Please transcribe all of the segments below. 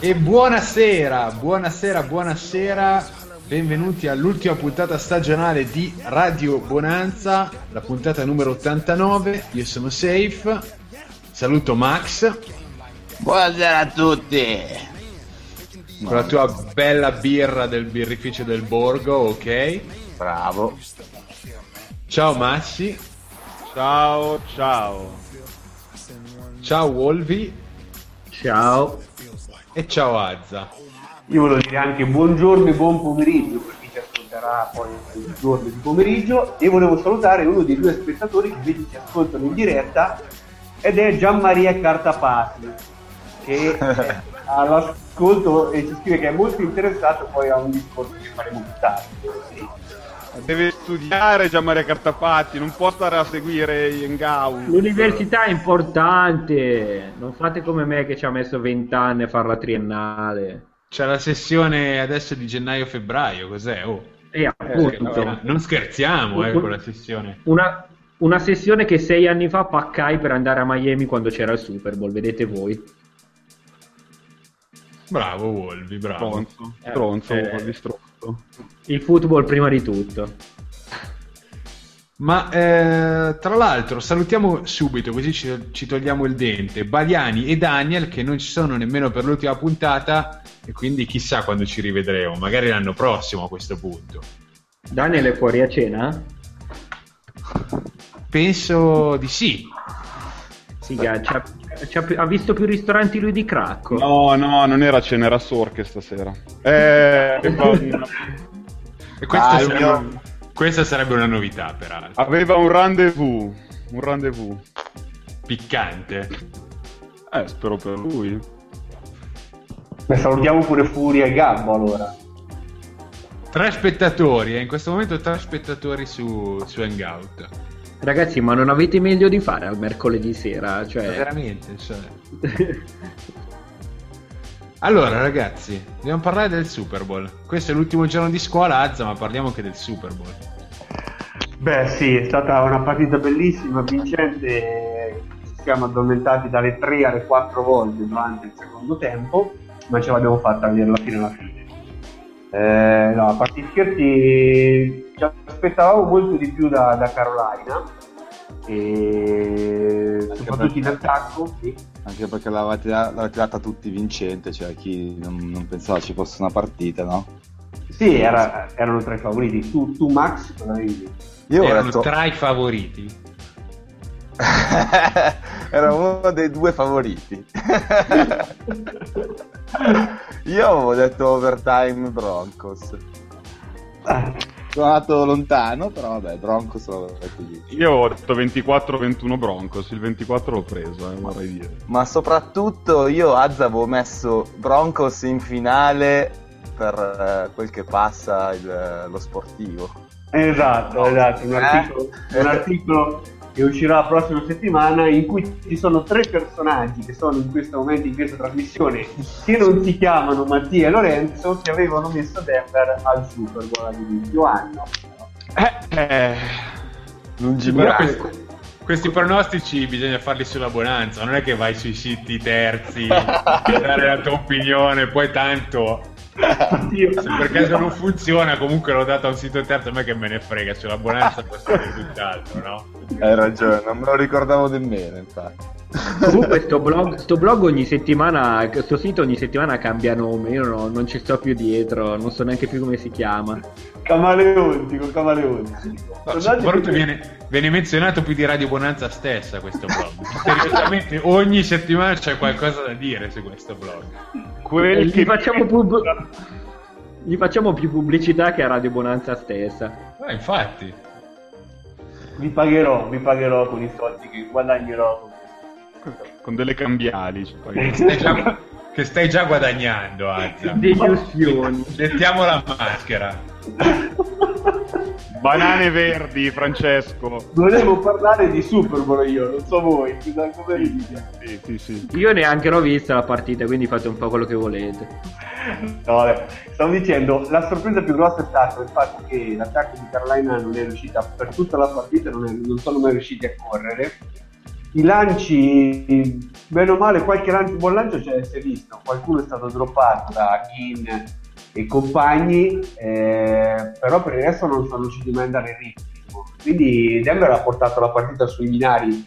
E buonasera, buonasera, buonasera, benvenuti all'ultima puntata stagionale di Radio Bonanza, la puntata numero 89, io sono Safe, saluto Max, Buonasera a tutti. con la tua bella birra del birrificio del Borgo, ok? Bravo. Ciao Massi, Ciao, ciao. ciao Wolvi Ciao. E ciao Azza. Io volevo dire anche buongiorno e buon pomeriggio per chi ci ascolterà poi il giorno di pomeriggio e volevo salutare uno dei due spettatori che invece ci ascoltano in diretta ed è Gianmaria Cartapati che è all'ascolto e ci scrive che è molto interessato poi a un discorso che faremo più tardi. Deve studiare Gianmaria Cartapati, non può stare a seguire hangout. L'università è importante, non fate come me che ci ha messo 20 anni a fare la triennale. C'è la sessione adesso di gennaio-febbraio, cos'è? Oh, E appunto, scherziamo. non scherziamo eh, con la sessione. una, una sessione che sei anni fa paccai per andare a Miami quando c'era il Super Bowl, vedete voi. Bravo Wolvi, bravo. Stronzo, Eh, stronzo, eh. un po' di stronzo. Il football prima di tutto. Ma eh, tra l'altro salutiamo subito, così ci, ci togliamo il dente, Baliani e Daniel che non ci sono nemmeno per l'ultima puntata e quindi chissà quando ci rivedremo, magari l'anno prossimo a questo punto. Daniel è fuori a cena? Penso di sì. Siga, c'ha- più- ha visto più ristoranti lui di Cracco. No, no, non era cena, era Sorche stasera. Eh, E questa, Ah, sarebbe, mio- questa sarebbe una novità peraltro, aveva un rendezvous. Un rendezvous. piccante. Eh, spero per lui. Beh, salutiamo pure Furia e Gabbo allora. Tre spettatori, eh, in questo momento tre spettatori su, su Hangout. Ragazzi, ma non avete meglio di fare al mercoledì sera? Cioè... Veramente, cioè. Allora, ragazzi, dobbiamo parlare del Super Bowl. Questo è l'ultimo giorno di scuola, Azza, ma parliamo anche del Super Bowl. Beh sì, è stata una partita bellissima, vincente, ci siamo addormentati dalle 3 alle 4 volte durante il secondo tempo, ma ce l'abbiamo fatta vedere alla fine alla fine. Eh, no, a parte scherzi, ci aspettavamo molto di più da, da Carolina, e soprattutto in attacco. Sì. Anche perché l'avete, l'avete data tutti vincente, cioè chi non, non pensava ci fosse una partita, no? Sì, era- erano tra i favoriti. Tu, tu Max, cosa avevi detto? Io Erano detto... tra i favoriti. Era uno dei due favoriti. Io avevo detto overtime Broncos. Sono andato lontano, però vabbè, Broncos l'avevo detto io. Io ho detto 24-21 Broncos, il 24 l'ho preso, eh, vorrei dire. Ma soprattutto io Azza avevo messo Broncos in finale per eh, quel che passa il- lo sportivo. Esatto, esatto, un Eh? articolo, un articolo che uscirà la prossima settimana in cui ci sono tre personaggi che sono in questo momento in questa trasmissione che non si chiamano Mattia e Lorenzo che avevano messo Denver al Super Bowl all'inizio anno. Eh, eh, Lungimirante. questi, questi pronostici bisogna farli sulla bonanza, non è che vai sui siti terzi a dare la tua opinione, poi tanto Io- Se per caso non funziona, comunque l'ho dato a un sito terzo, a me che me ne frega, sulla buonanza può essere tutt'altro, no? Hai ragione, non me lo ricordavo nemmeno, infatti. Comunque sto blog, sto blog ogni settimana, sto sito ogni settimana cambia nome, io no- non ci sto più dietro, non so neanche più come si chiama. Camaleontico, camaleontico. No, soprattutto che- viene, viene menzionato più di Radio Bonanza stessa questo blog. Misteriosamente ogni settimana c'è qualcosa da dire su questo blog. Quel gli, che facciamo pub- gli facciamo più pubblicità che a Radio Bonanza stessa. Ma infatti, Vi pagherò, vi pagherò con i soldi che guadagnerò. Con delle cambiali. ci paghi. stai già, che stai già guadagnando, Azza. Delusioni. Mettiamo la maschera. Banane verdi, Francesco. Volevo parlare di Super Bowl io, non so voi, come ride. Sì, sì, sì. Io neanche l'ho vista la partita, quindi fate un po' quello che volete. No, vabbè. Stavo dicendo, la sorpresa più grossa è stata il fatto che l'attacco di Carolina non è riuscita per tutta la partita, non, è- non sono mai riusciti a correre. I lanci, bene o male, qualche lancio, buon lancio c'è, si è visto, qualcuno è stato droppato da Kin e compagni, eh, però per il resto non sono riusciti mai ad andare in ritmo. Quindi Denver ha portato la partita sui binari,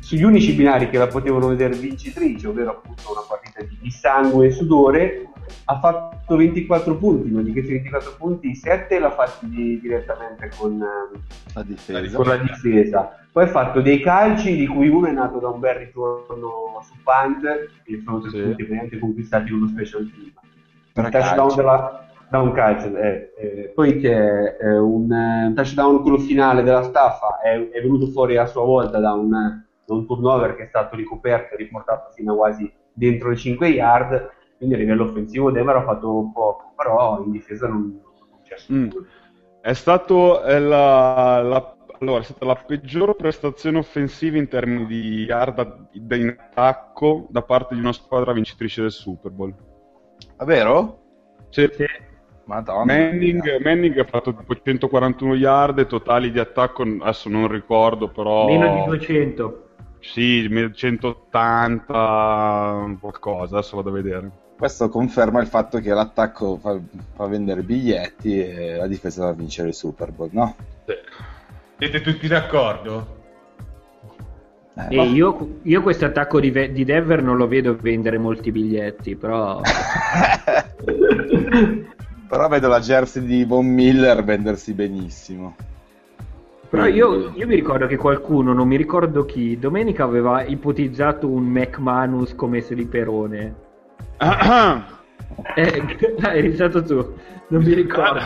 sugli unici binari che la potevano vedere vincitrice, ovvero appunto una partita di, di sangue e sudore, ha fatto 24 punti, ma di questi 24 punti 7 l'ha fatti di- direttamente con, ehm, La difesa. con la difesa. Poi ha fatto dei calci di cui uno è nato da un bel ritorno su punt, che sono tre Sì. conquistati con uno special team. Un touchdown della- da un calcio. eh, eh. Poi c'è eh, un, un touchdown quello finale della staffa, è, è venuto fuori a sua volta da un, da un turnover che è stato ricoperto e riportato fino a quasi dentro le 5 yard. Quindi a livello offensivo Denver ha fatto poco, però in difesa non, non c'è Mm. È stato la, la- allora, è stata la peggior prestazione offensiva in termini di yard in attacco da parte di una squadra vincitrice del Super Bowl. Ah, vero? Sì. Madonna. Manning, Manning ha fatto tipo 141 yard, totali di attacco adesso non ricordo, però Meno di 200. sì, 180 qualcosa, adesso vado a vedere. Questo conferma il fatto che l'attacco fa, fa vendere biglietti e la difesa va a vincere il Super Bowl, no? Siete tutti d'accordo? Eh, E ma- io, io questo attacco di, di Denver non lo vedo vendere molti biglietti, però... Però vedo la jersey di Von Miller vendersi benissimo. Però io, io mi ricordo che qualcuno, non mi ricordo chi, domenica aveva ipotizzato un McManus come sliperone. Eh, eri stato tu, non mi ricordo.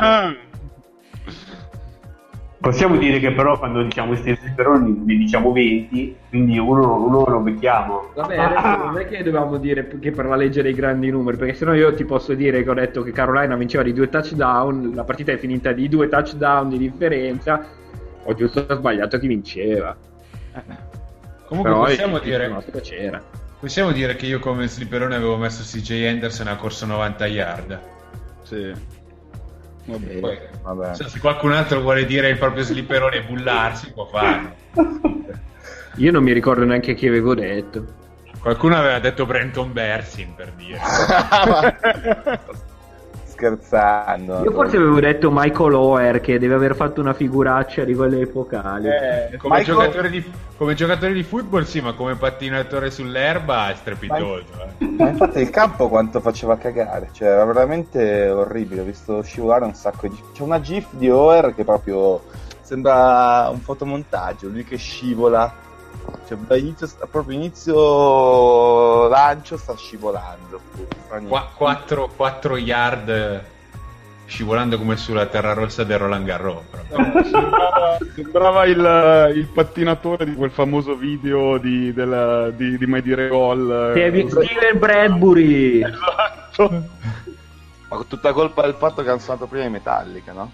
Possiamo dire che però quando diciamo questi speroni ne diciamo 20, quindi uno, uno lo becchiamo. Vabbè, adesso non è che dovevamo dire che per la legge dei grandi numeri, perché sennò io ti posso dire che ho detto che Carolina vinceva di due touchdown, la partita è finita di due touchdown di differenza, ho giusto sbagliato chi vinceva. Comunque Però possiamo dire, possiamo dire che io come slipperone avevo messo CJ Henderson a corso 90 yard. sì. Eh, Poi, Vabbè. se qualcun altro vuole dire il proprio slipperone e bullarsi, può farlo. Io non mi ricordo neanche chi avevo detto. Qualcuno aveva detto Brenton Bersin per dire. Scherzando. Io forse avevo detto Michael Oher che deve aver fatto una figuraccia di quelle epocali. Eh, Come, Michael- giocatore di, come giocatore di football, sì, ma come pattinatore sull'erba è strepitoso. eh. Ma infatti il campo quanto faceva cagare, cioè era veramente orribile, ho visto scivolare un sacco di... C'è una gif di Oer che proprio sembra un fotomontaggio, lui che scivola, cioè da inizio, proprio inizio lancio sta scivolando. Fa niente. Qua- 4, 4 yard scivolando come sulla terra rossa del Roland Garros. proprio. sembrava, sembrava il, il pattinatore di quel famoso video di, della, di, di Mai Dire Gol. eh, Steven Bradbury! Esatto. Ma con tutta colpa del fatto che hanno suonato prima i Metallica, no?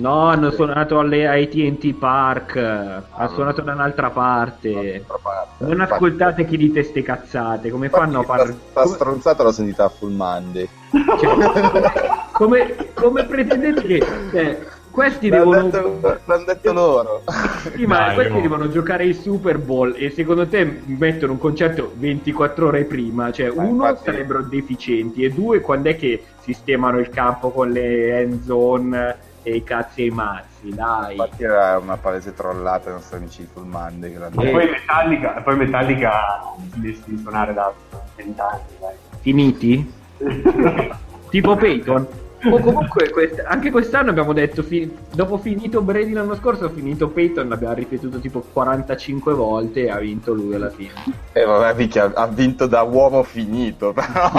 No, hanno suonato alle AT&T Park, ha suonato da un'altra parte. Parte. Non Infatti- ascoltate chi dite ste cazzate, come fanno a infatti fare... Sta, sta stronzata l'ho sentita a Full Monday. Come, come pretendete che... cioè, questi L'hanno devono... detto, l'hanno detto loro. Sì, ma Dai, questi oh. devono giocare il Super Bowl e secondo te mettono un concerto 24 ore prima? Cioè, Ma uno infatti- sarebbero deficienti e due quando è che sistemano il campo con le end zone e i cazzi e i mazzi, dai. Infatti era una palese trollata ai nostri amici di Full Monday. E poi Metallica, e poi Metallica smesso di suonare da 20 anni, dai. Finiti? tipo Peyton? O comunque quest- anche quest'anno abbiamo detto, fi- dopo finito Brady l'anno scorso, finito Peyton, l'abbiamo ripetuto tipo 45 volte e ha vinto lui alla fine. Eh, vabbè, minchia, ha vinto da uomo finito, però...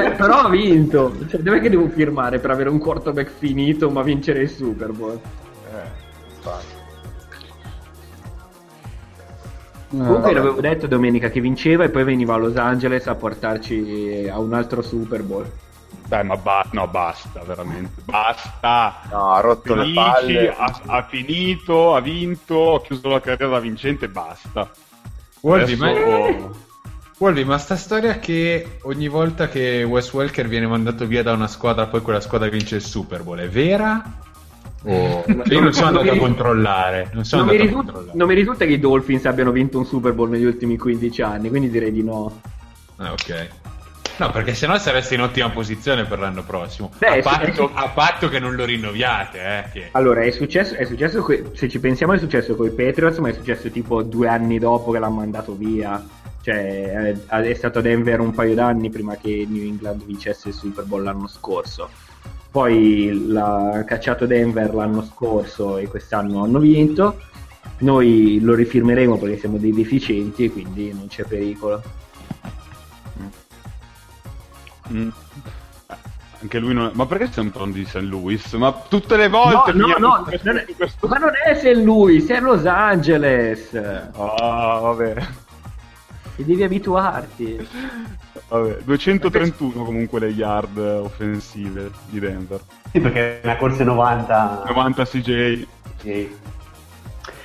Eh, però ha vinto. Cioè, dov'è che devo firmare per avere un quarterback finito ma vincere il Super Bowl? Eh, infatti. Comunque l'avevo detto domenica che vinceva e poi veniva a Los Angeles a portarci a un altro Super Bowl. Dai, ma ba- no, basta, veramente. Basta. No, ha rotto le Felici, palle. ha, ha finito, ha vinto, ha chiuso la carriera da vincente, basta. Wolvi, Adesso- ma... Wolvi, ma sta storia che ogni volta che Wes Welker viene mandato via da una squadra, poi quella squadra vince il Super Bowl, è vera? O... Cioè, io non sono andato a. Non Non controllare. non mi risulta che i Dolphins abbiano vinto un Super Bowl negli ultimi 15 anni, quindi direi di no. Ah, ok. No, perché sennò saresti in ottima posizione per l'anno prossimo. Beh, a, patto, a patto che non lo rinnoviate, eh. Che... Allora, è successo, è successo que- se ci pensiamo è successo con i Patriots, ma è successo tipo due anni dopo che l'hanno mandato via. Cioè, è, è stato a Denver un paio d'anni prima che New England vincesse il Super Bowl l'anno scorso. Poi l'ha cacciato Denver l'anno scorso e quest'anno hanno vinto. Noi lo rifirmeremo perché siamo dei deficienti e quindi non c'è pericolo. Mm. Anche lui non... Ma perché stiamo parlando di St. Louis? Ma tutte le volte no, no, no, questo- non è- su questo- ma non è St. Louis, è Los Angeles. Ah, vabbè. E devi abituarti. vabbè. 231 comunque le yard offensive di Denver. Sì, perché è una corsa 90. 90 CJ. Sì.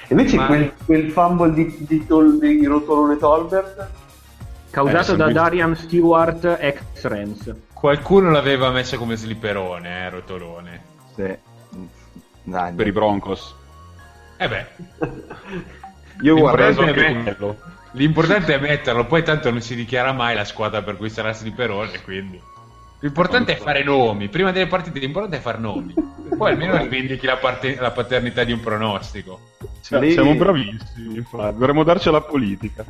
Invece Ma- quel, quel fumble di, di, Tol- di Rotolone Tolbert Causato Eh, da sì. Darian Stewart ex Rams. Qualcuno l'aveva messo come slipperone, eh, rotolone. Sì. Dai, Per i Broncos. Eh beh, Io guardo quello. l'importante è metterlo, poi tanto non si dichiara mai la squadra per cui sarà slipperone, quindi... L'importante è fare nomi, prima delle partite l'importante è fare nomi. Poi almeno rivendichi la, parte- la paternità di un pronostico. Cioè, Lì- Siamo bravissimi, infatti. Dovremmo darci alla politica.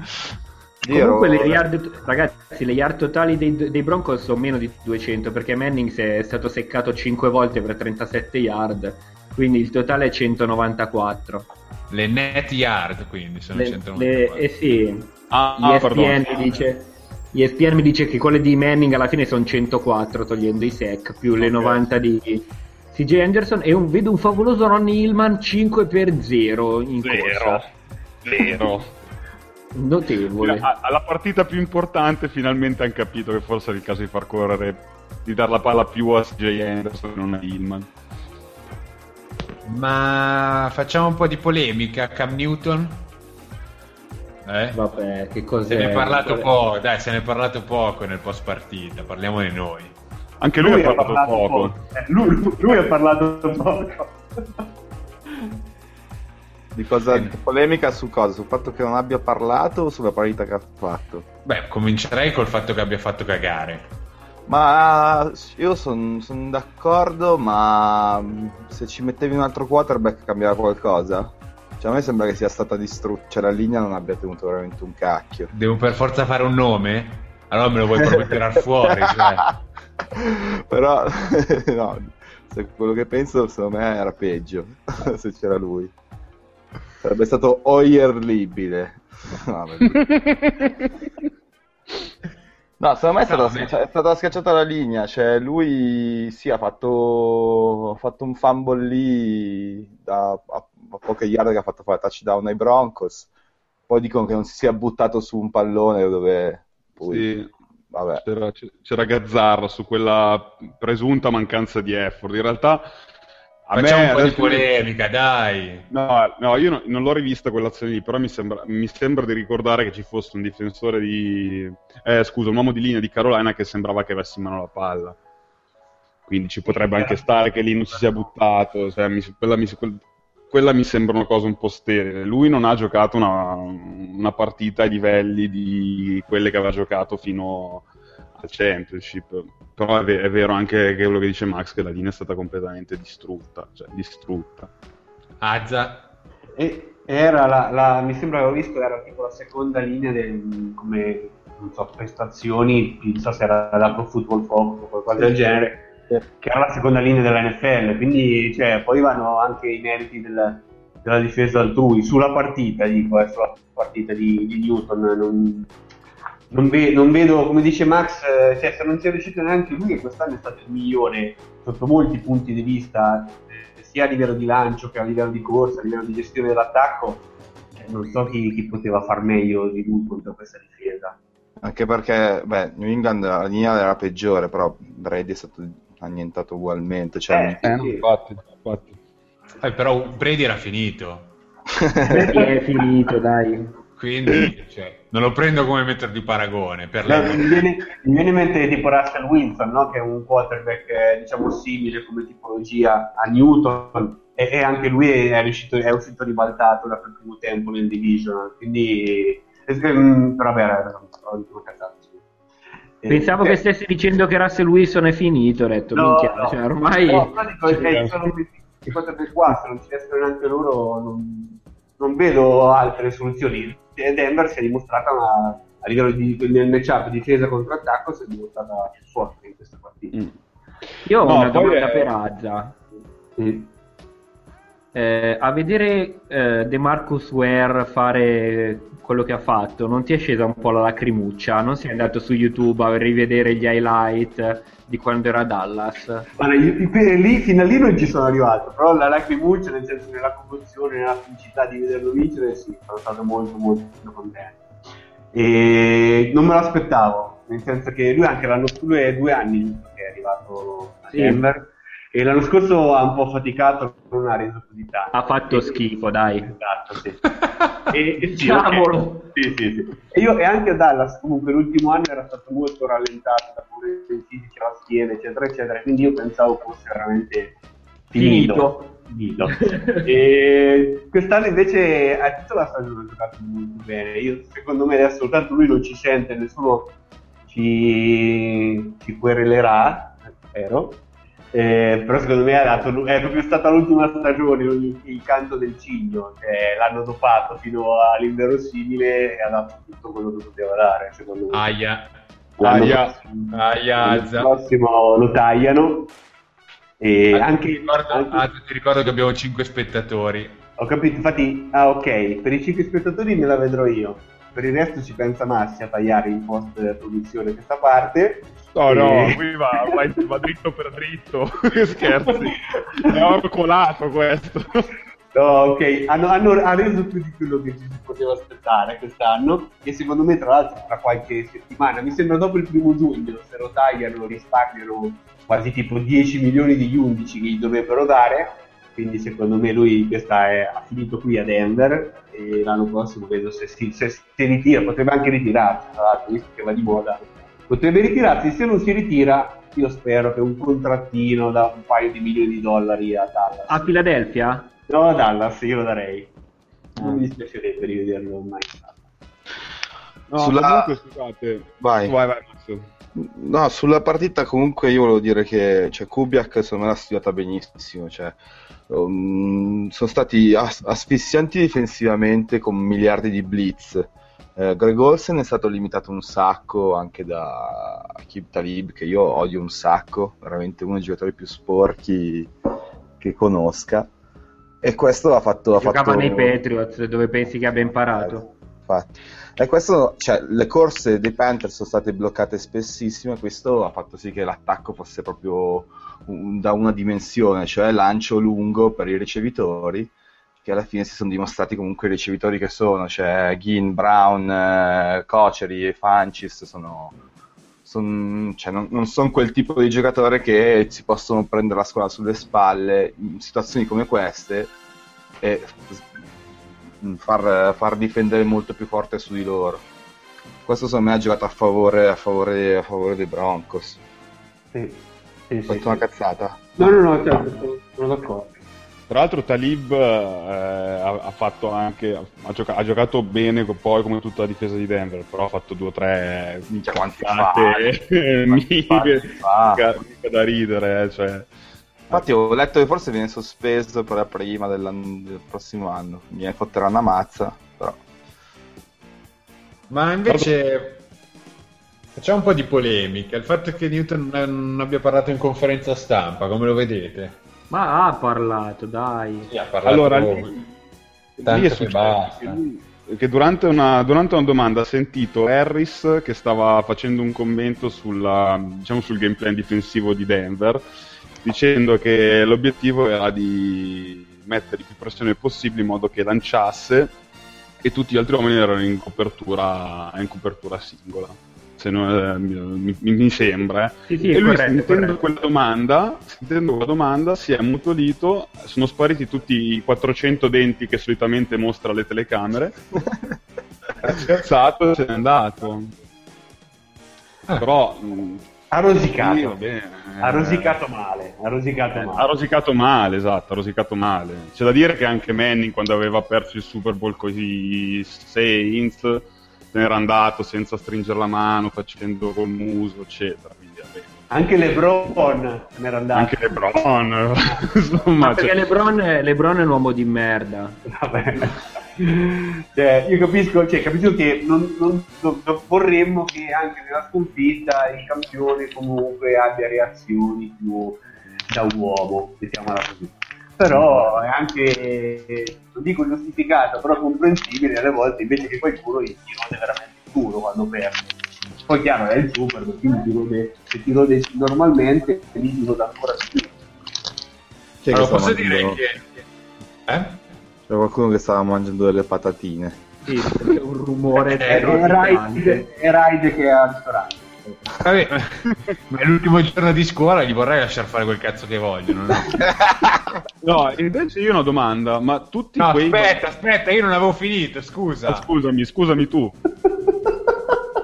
Io Comunque le yard, ragazzi, le yard totali dei, dei Broncos sono meno di 200 perché Manning si è stato seccato 5 volte per 37 yard, quindi il totale è 194. Le net yard, quindi, sono Le- 194. le- eh sì, Ah, ah, ESPN, perdono. mi dice, ESPN mi dice che quelle di Manning alla fine sono 104 togliendo i sec più le Ok. 90 di CJ Anderson e un- vedo un favoloso Ronnie Hillman 5 per 0 in Zero. corsa. Zero. Notevole. Alla partita più importante finalmente hanno capito che forse è il caso di far correre, di dar la palla più a CJ Anderson e non a Hillman. Ma facciamo un po' di polemica. Cam Newton? Eh? Vabbè, che cos'è? Se ne è parlato Vabbè. poco, dai, se ne è parlato poco nel post partita, parliamone noi. Anche lui, ha parlato poco. Eh, lui, lui ha parlato poco. Di cosa Bene. polemica su cosa? Sul fatto che non abbia parlato o sulla partita che ha fatto? Beh, comincerei col fatto che abbia fatto cagare. Ma io sono d'accordo, ma se ci mettevi un altro quarterback cambiava qualcosa? Cioè a me sembra che sia stata distrutta, cioè la linea non abbia tenuto veramente un cacchio. Devo per forza fare un nome? Allora me lo vuoi proprio tirar fuori, cioè. Però, no, se quello che penso secondo me era peggio se c'era lui. Sarebbe stato oierlibile. No. No, secondo me è stata, No, beh. schiaccia- è stata schiacciata la linea, cioè lui sì ha fatto, ha fatto un fumble lì da, a, a poche yard che ha fatto fare touchdown ai Broncos, poi dicono che non si sia buttato su un pallone dove poi, Sì, vabbè, c'era, c'era Gazzarro su quella presunta mancanza di effort. In realtà, a Facciamo me un po' di polemica, dai. No, no, io no- non l'ho rivista quell'azione lì, però mi sembra, mi sembra di ricordare che ci fosse un difensore di... Eh, scusa, un uomo di linea di Carolina che sembrava che avesse in mano la palla. quindi ci potrebbe anche stare che lì non si sia buttato, cioè, mi- quella, mi, quel- quella mi sembra una cosa un po' sterile. Lui non ha giocato una, una partita ai livelli di quelle che aveva giocato fino al Championship, però è, ve- è vero anche che quello che dice Max che la linea è stata completamente distrutta, cioè distrutta. Azza, E era la, la- mi sembra che avevo visto, era tipo la seconda linea del, come, non so, prestazioni, non so se era da Pro Football Focus o qualcosa del genere, che era la seconda linea della NFL, quindi cioè, poi vanno anche i meriti del- della difesa altrui, sulla partita, dico, eh, sulla partita di, di Newton, non, non ve- non vedo, come dice Max, eh, cioè, se non sia riuscito neanche lui, che quest'anno è stato il migliore sotto molti punti di vista, eh, sia a livello di lancio che a livello di corsa, a livello di gestione dell'attacco, eh, non so chi, chi poteva far meglio di lui contro questa difesa. Anche perché, beh, New England la linea era peggiore, però Brady è stato annientato ugualmente. Cioè, Eh, Eh, sì. infatti, infatti. Eh, però Brady era finito, Perché è finito, dai. Quindi cioè, non lo prendo come mettere di paragone. Per No, mi, viene, mi viene in mente tipo Russell Wilson, no? che è un quarterback eh, diciamo simile come tipologia a Newton e, e anche lui è, riuscito, è uscito ribaltato da quel primo tempo nel division, quindi ehm, però vabbè, era ho detto. Eh, Pensavo eh, che stessi dicendo che Russell Wilson è finito, ho detto, No, minchia, no. cioè, ormai... No, però dico, cioè, sono questi quarterback qua, se non ci restano neanche loro, non, non vedo altre soluzioni. E Denver si è dimostrata una, a livello di nel matchup difesa contro attacco si è dimostrata più forte in questa partita. Mm. Io ho No, una domanda è- per Azza. Mm. Eh, a vedere eh, De Marcus Ware fare quello che ha fatto, non ti è scesa un po' la lacrimuccia? Non sei andato su YouTube a rivedere gli highlight di quando era a Dallas? Guarda, lì, fino a lì non ci sono arrivato, però la lacrimuccia, nel senso nella commozione, nella felicità di vederlo vincere, sì, sono stato molto molto contento. E non me lo aspettavo, nel senso che lui anche l'anno lui è due anni che è arrivato a Sì. E l'anno scorso ha un po' faticato, non ha reso così tanto. Ha fatto schifo, dai. Esatto, sì. e, e sì, Diciamolo. ok. Sì, sì, sì. E, io, e anche a Dallas comunque l'ultimo anno era stato molto rallentato da problemi fisici alla schiena, eccetera, eccetera, quindi io pensavo fosse veramente finito. Finito. e quest'anno invece a tutta la stagione ha giocato molto bene. Io, secondo me adesso tanto lui non ci sente, nessuno ci, ci querelerà, spero. Eh, però secondo me dato, è proprio stata l'ultima stagione il, il canto del cigno cioè, l'hanno dopato fino all'inverosimile e ha dato tutto quello che poteva dare secondo me Aia, Aia. aia, Azza. prossimo lo tagliano e Ah, ti, anche, ricordo, anche- Azza, ti ricordo che abbiamo 5 spettatori. ho capito infatti ah ok per i 5 spettatori me la vedrò io per il resto ci pensa Massi a tagliare in post produzione questa parte No, no, E- qui va, va, va dritto per dritto. che scherzi. È colato questo. No, ok, hanno, hanno, ha reso più di quello che ci si poteva aspettare quest'anno e secondo me tra l'altro tra qualche settimana, mi sembra dopo il primo giugno, se lo tagliano risparmiano quasi tipo 10 milioni degli 11 che gli dovrebbero dare, quindi secondo me lui questa è, ha finito qui a Denver e l'anno prossimo vedo se si, se si ritira, potrebbe anche ritirarsi, tra l'altro, visto che va di moda, potrebbe ritirarsi, se non si ritira io spero che un contrattino da un paio di milioni di dollari a Dallas. A Philadelphia? No, Dallas, io lo darei. Non Ah. mi dispiacerebbe rivederlo mai. No, Sulla- comunque, scusate. Vai. Vai, vai, Max. No, sulla partita comunque io volevo dire che cioè, Kubiak secondo me l'ha studiata benissimo. Cioè, um, sono stati as- asfissianti difensivamente con miliardi di blitz. Eh, Greg Olsen è stato limitato un sacco anche da Kib Talib, che io odio un sacco, veramente uno dei giocatori più sporchi che conosca. E questo ha fatto. Ha Giocava fatto... nei Patriots, dove pensi che abbia imparato? Infatti. E questo, cioè, le corse dei Panthers sono state bloccate spessissimo e questo ha fatto sì che l'attacco fosse proprio un- da una dimensione, cioè lancio lungo per i ricevitori, che alla fine si sono dimostrati comunque i ricevitori che sono, cioè Ginn, Brown, eh, Coceri e Fancis sono, son- cioè, non, non sono quel tipo di giocatore che si possono prendere la squadra sulle spalle in situazioni come queste e far, far difendere molto più forte su di loro. Questo secondo me ha giocato a favore, a favore, a favore dei Broncos. Sì. Sì, Ho sì, fatto sì. una cazzata. No, no, no, certo, sono, sono d'accordo. Tra l'altro Talib eh, ha, ha fatto anche ha, gioca- ha giocato bene poi come tutta la difesa di Denver, però ha fatto due o tre quanti cazzate mica, fa. mica- da ridere, eh, cioè. Infatti ho letto che forse viene sospeso per la prima del prossimo anno. Mi fotterà una mazza, però. Ma invece facciamo un po' di polemica. Il fatto che Newton non, abbia parlato in conferenza stampa, come lo vedete? Ma ha parlato, dai. Sì, ha parlato Allora, lì, Tanto lì è che successo basta. che, lui- che durante, una, durante una domanda ha sentito Harris che stava facendo un commento sulla, diciamo, sul game plan difensivo di Denver, dicendo che l'obiettivo era di mettere più pressione possibile in modo che lanciasse e tutti gli altri uomini erano in copertura, in copertura singola. Se non, eh, mi, mi- sembra. eh. Sì, sì, e lui corretto, sentendo quella domanda, sentendo quella domanda, si è ammutolito, sono spariti tutti i 400 denti che solitamente mostra alle telecamere. ha scherzato e se n'è andato. Ah. Però Ha rosicato. va bene, Ha eh, rosicato male. Ha rosicato eh, male. ha rosicato male, esatto, ha rosicato male. C'è da dire che anche Manning quando aveva perso il Super Bowl con i Saints se n'era andato senza stringere la mano, facendo col muso, eccetera. Quindi. Anche LeBron se n'era andato. Anche LeBron, insomma, Ma perché cioè- Lebron, è- Lebron è un uomo di merda. Vabbè. Cioè, io capisco, cioè, capisco che non, non- non- non vorremmo che anche nella sconfitta il campione comunque abbia reazioni più da uomo, mettiamola così. Però è anche, non dico giustificata, però comprensibile alle volte invece che qualcuno gli rode veramente il culo quando perde. Poi chiaro, è il super, quindi ti rode, se ti rode normalmente, lì ti rode ancora di più. È che Allora, posso dire mangiando- che... Eh? C'è qualcuno che stava mangiando delle patatine. Sì, c'è un rumore Eh, È terrificante. Raid, è Raid che è al ristorante. Vabbè, ma è l'ultimo giorno di scuola, gli vorrei lasciare fare quel cazzo che vogliono. No, No, invece io ho una domanda, ma tutti No, quei... aspetta, aspetta, io non avevo finito, scusa. Ah, scusami, scusami tu.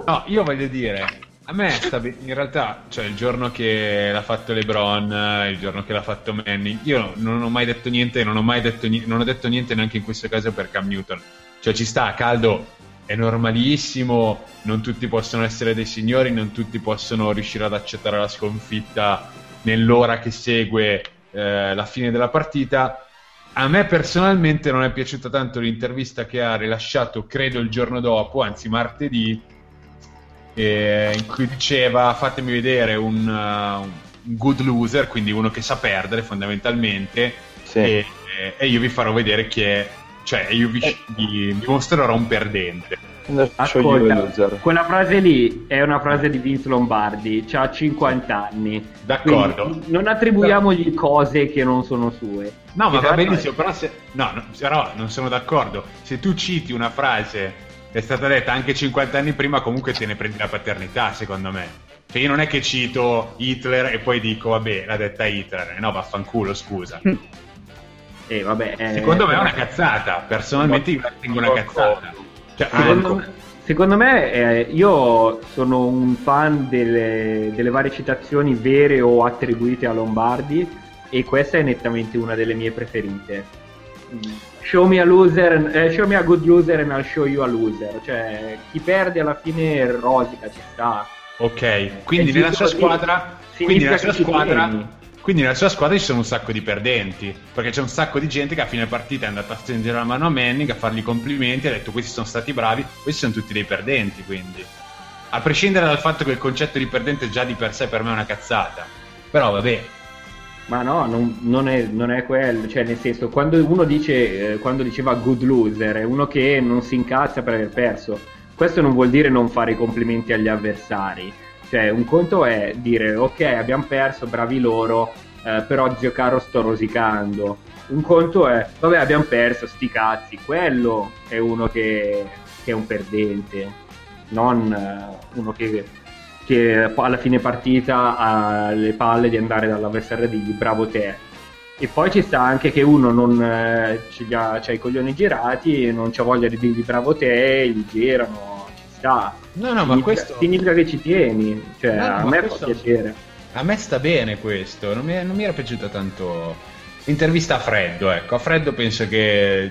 No, io voglio dire, a me sta be- in realtà, cioè il giorno che l'ha fatto LeBron, il giorno che l'ha fatto Manning, io non ho mai detto niente, non ho mai detto, ni- non ho detto niente neanche in questo caso per Cam Newton. Cioè ci sta, caldo, è normalissimo, non tutti possono essere dei signori, non tutti possono riuscire ad accettare la sconfitta nell'ora che segue eh, la fine della partita. A me personalmente non è piaciuta tanto l'intervista che ha rilasciato, credo, il giorno dopo, anzi martedì, eh, in cui diceva fatemi vedere un, uh, un good loser, quindi uno che sa perdere fondamentalmente, Sì. e, e io vi farò vedere chi è, cioè io vi, vi- vi mostrerò un perdente. Ascolta, quella frase lì è una frase di Vince Lombardi, ha 50 anni. D'accordo. Quindi non attribuiamogli cose che non sono sue. No, ma va benissimo, però, se, no, no, però non sono d'accordo. Se tu citi una frase che è stata detta anche 50 anni prima, comunque te ne prendi la paternità, secondo me. Cioè io non è che cito Hitler e poi dico, vabbè, l'ha detta Hitler. No, vaffanculo, scusa. Eh, vabbè, eh, Secondo me è una cazzata, personalmente io la ritengo una cazzata. Cioè, Secondo ecco, me, secondo me, eh, io sono un fan delle, delle varie citazioni vere o attribuite a Lombardi e questa è nettamente una delle mie preferite. Show me a loser, eh, show me a good loser and I'll show you a loser. Cioè, chi perde alla fine rosica ci sta. Ok, quindi nella sua squadra, quindi nella sua squadra, tieni. Quindi nella sua squadra ci sono un sacco di perdenti, perché c'è un sacco di gente che a fine partita è andata a stringere la mano a Manning, a fargli complimenti, ha detto questi sono stati bravi, questi sono tutti dei perdenti, quindi. A prescindere dal fatto che il concetto di perdente già di per sé per me è una cazzata. Però vabbè, Ma no, non, non è, non è quello, cioè nel senso, quando uno dice, eh, quando diceva good loser, è uno che non si incazza per aver perso. Questo non vuol dire non fare i complimenti agli avversari. Cioè, un conto è dire, ok, abbiamo perso, bravi loro, eh, però zio Caro sto rosicando. Un conto è, vabbè, abbiamo perso, sti cazzi. Quello è uno che, che è un perdente, non eh, uno che che alla fine partita ha le palle di andare dall'avversario e dirgli bravo te. E poi ci sta anche che uno non eh, ha, i coglioni girati, non c'ha voglia di dirgli bravo te, gli girano, ci sta. no, no, ma significa, questo. significa che ci tieni, cioè No, no, a ma me questo- fa piacere. A me sta bene questo, non mi, non mi era piaciuta tanto. Intervista a freddo, ecco. A freddo penso che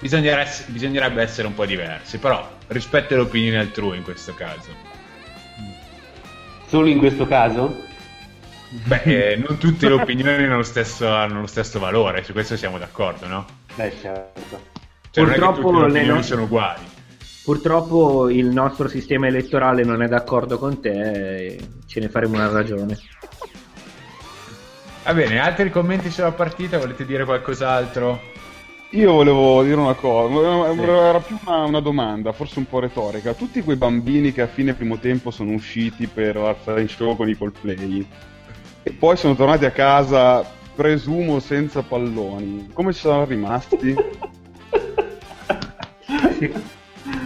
bisognerebbe essere un po' diversi, però rispetto alle opinioni altrui in questo caso. Solo in questo caso? Beh, eh, non tutte le opinioni hanno lo, stesso, hanno lo stesso valore, su questo siamo d'accordo, no? Beh, certo. Cioè, non è che Purtroppo tutte le le opinioni no- sono uguali. Purtroppo il nostro sistema elettorale non è d'accordo con te e ce ne faremo una ragione. Va bene, altri commenti sulla partita? Volete dire qualcos'altro? Io volevo dire una cosa, Sì. era più una, una domanda, forse un po' retorica. Tutti quei bambini che a fine primo tempo sono usciti per alzare in show con i Coldplay e poi sono tornati a casa, presumo, senza palloni, come ci sono rimasti?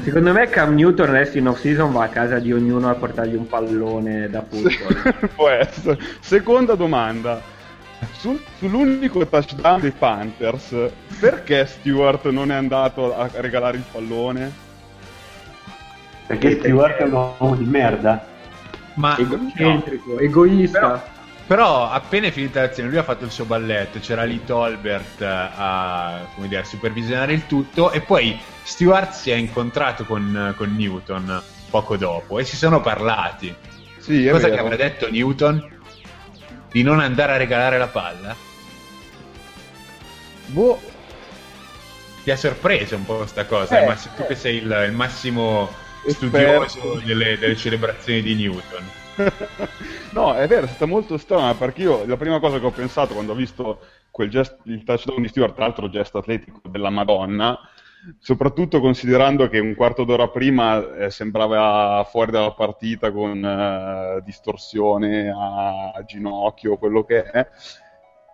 Secondo me Cam Newton adesso in off season va a casa di ognuno a portargli un pallone da football. Può essere. Seconda domanda. Sul- sull'unico touchdown dei Panthers, perché Stewart non è andato a regalare il pallone? Perché Stewart è un uomo di merda. Ma Egocentrico, egoista. Però, però appena è finita l'azione, lui ha fatto il suo balletto, c'era lì Tolbert a, come dire, a supervisionare il tutto e poi Stewart si è incontrato con, con Newton poco dopo e si sono parlati. Sì, Cosa che vero. avrà detto Newton? Di non andare a regalare la palla? Boh, Ti ha sorpreso un po' questa cosa, Eh, ma se tu che sei il, il massimo Esperto. studioso delle, delle celebrazioni di Newton. no, è vero, è stata molto strana perché io la prima cosa che ho pensato quando ho visto quel gest- il touchdown di Stewart, tra l'altro gesto atletico della Madonna, soprattutto considerando che un quarto d'ora prima eh, sembrava fuori dalla partita con eh, distorsione a, a ginocchio, quello che è.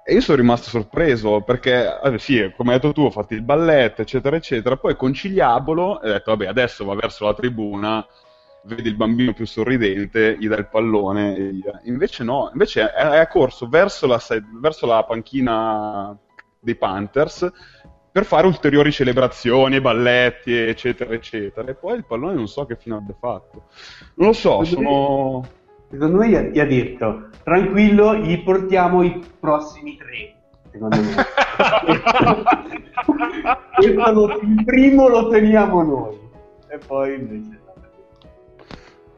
E io sono rimasto sorpreso perché, eh, sì, come hai detto tu, ho fatto il balletto, eccetera, eccetera. Poi conciliabolo e ho detto, vabbè, adesso va verso la tribuna, vedi il bambino più sorridente, gli dà il pallone e. Invece no, invece è, è corso verso la, verso la panchina dei Panthers per fare ulteriori celebrazioni, balletti, eccetera, eccetera. E poi il pallone non so che fine abbia fatto. Non lo so, sono... Secondo me gli ha, detto, tranquillo, gli portiamo i prossimi tre. Secondo me. Il primo lo teniamo noi. E poi invece...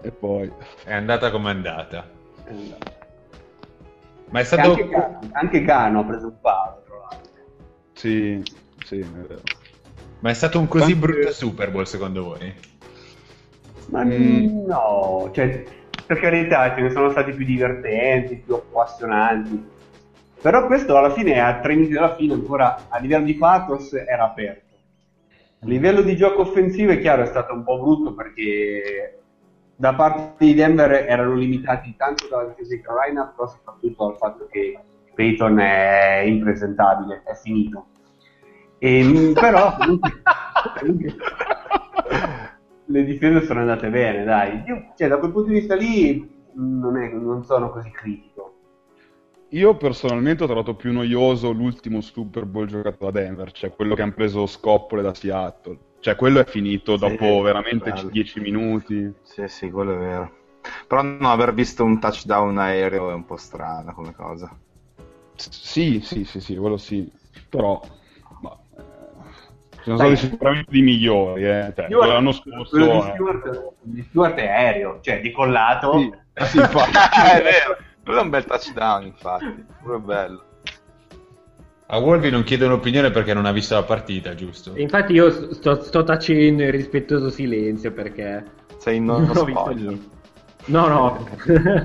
E poi... È andata come è andata. no. Ma è E stato... Anche, Gano- anche Gano ha preso un palo, tra l'altro. Sì, sì, è vero. Ma è stato un così Tante- brutto Super Bowl secondo voi? Ma Mm. no, cioè, per carità, ce ne sono stati più divertenti, più appassionanti. Però questo alla fine, a tre minuti dalla fine, ancora a livello di pathos era aperto. A livello di gioco offensivo è chiaro, è stato un po' brutto perché da parte di Denver erano limitati tanto dalla difesa di Carolina, però soprattutto dal fatto che Peyton è impresentabile, è finito. E, però comunque, comunque le difese sono andate bene, dai. Io, cioè, da quel punto di vista lì non, è- non sono così critico. Io personalmente ho trovato più noioso l'ultimo Super Bowl giocato da Denver, cioè quello che hanno preso scoppole da Seattle. Cioè quello è finito Sì, dopo veramente bello. 10 minuti. Sì, sì, quello è vero. Però non aver visto un touchdown aereo è un po' strana come cosa. Sì, sì, sì, sì, quello sì. Però sono stati sicuramente di migliori, eh. Cioè, Stewart- l'anno scorso quello di Stewart, di Stewart è aereo, cioè decollato. sì, sì, infatti. è vero, quello è un bel touchdown, infatti. Quello è bello. A Wolvi non chiede un'opinione perché non ha visto la partita, giusto? Infatti io sto, sto tacendo in rispettoso silenzio perché Sei in non non ho visto niente. No, no.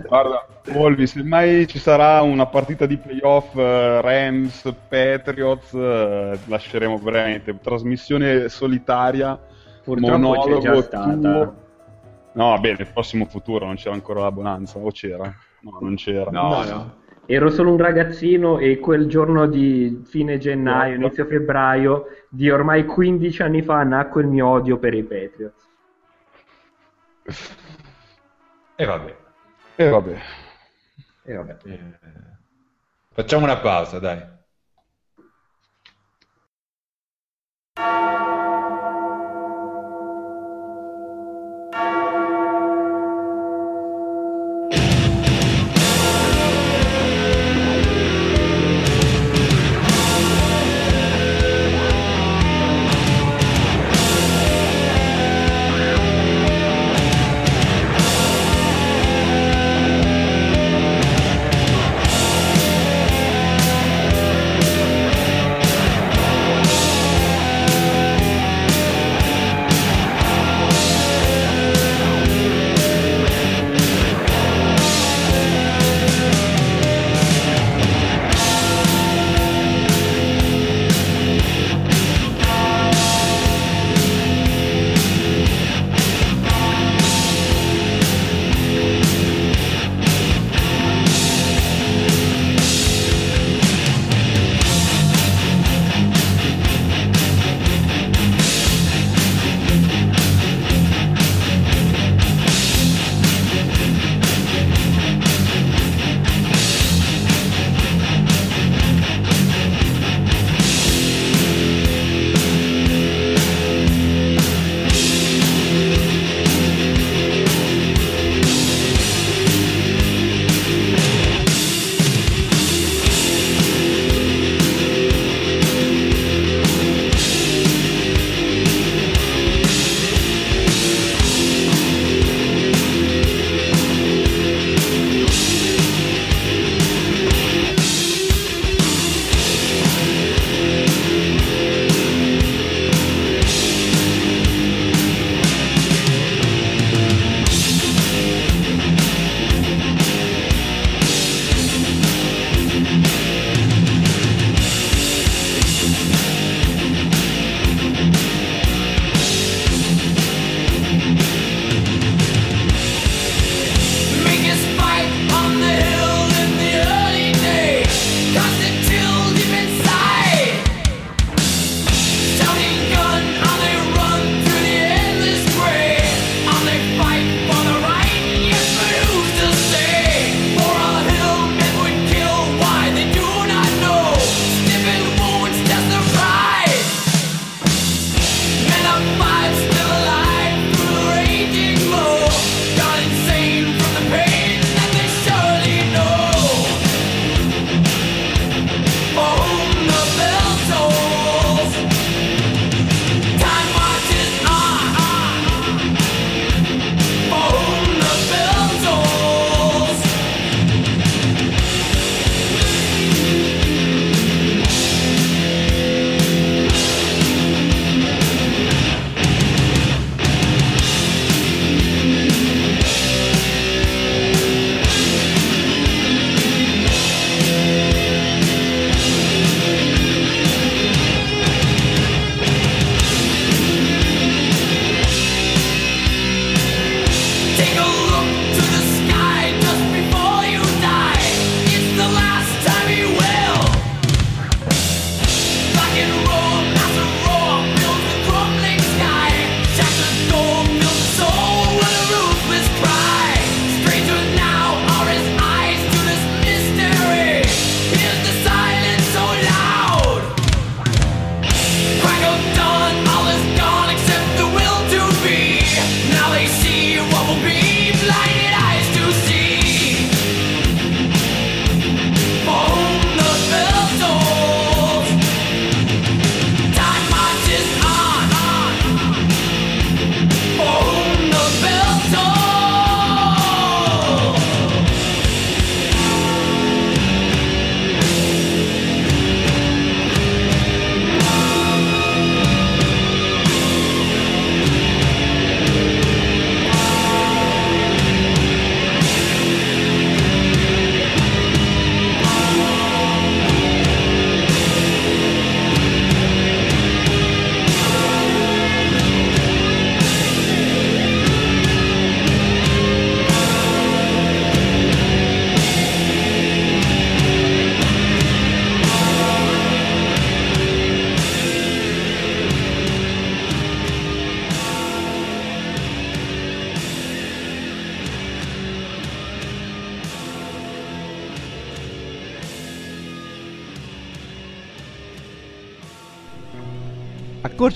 Guarda, Volvi, se mai ci sarà una partita di playoff eh, Rams, Patriots, eh, lasceremo veramente trasmissione solitaria, Purtroppo c'è monologo già stata. tuo. No, vabbè, nel prossimo futuro non c'era ancora la bonanza, o c'era? No, non c'era. No, No, no. Ero solo un ragazzino e quel giorno di fine gennaio, inizio febbraio di ormai 15 anni fa nacque il mio odio per i Patriots. E vabbè. E vabbè. E vabbè. Eh, Facciamo una pausa, dai.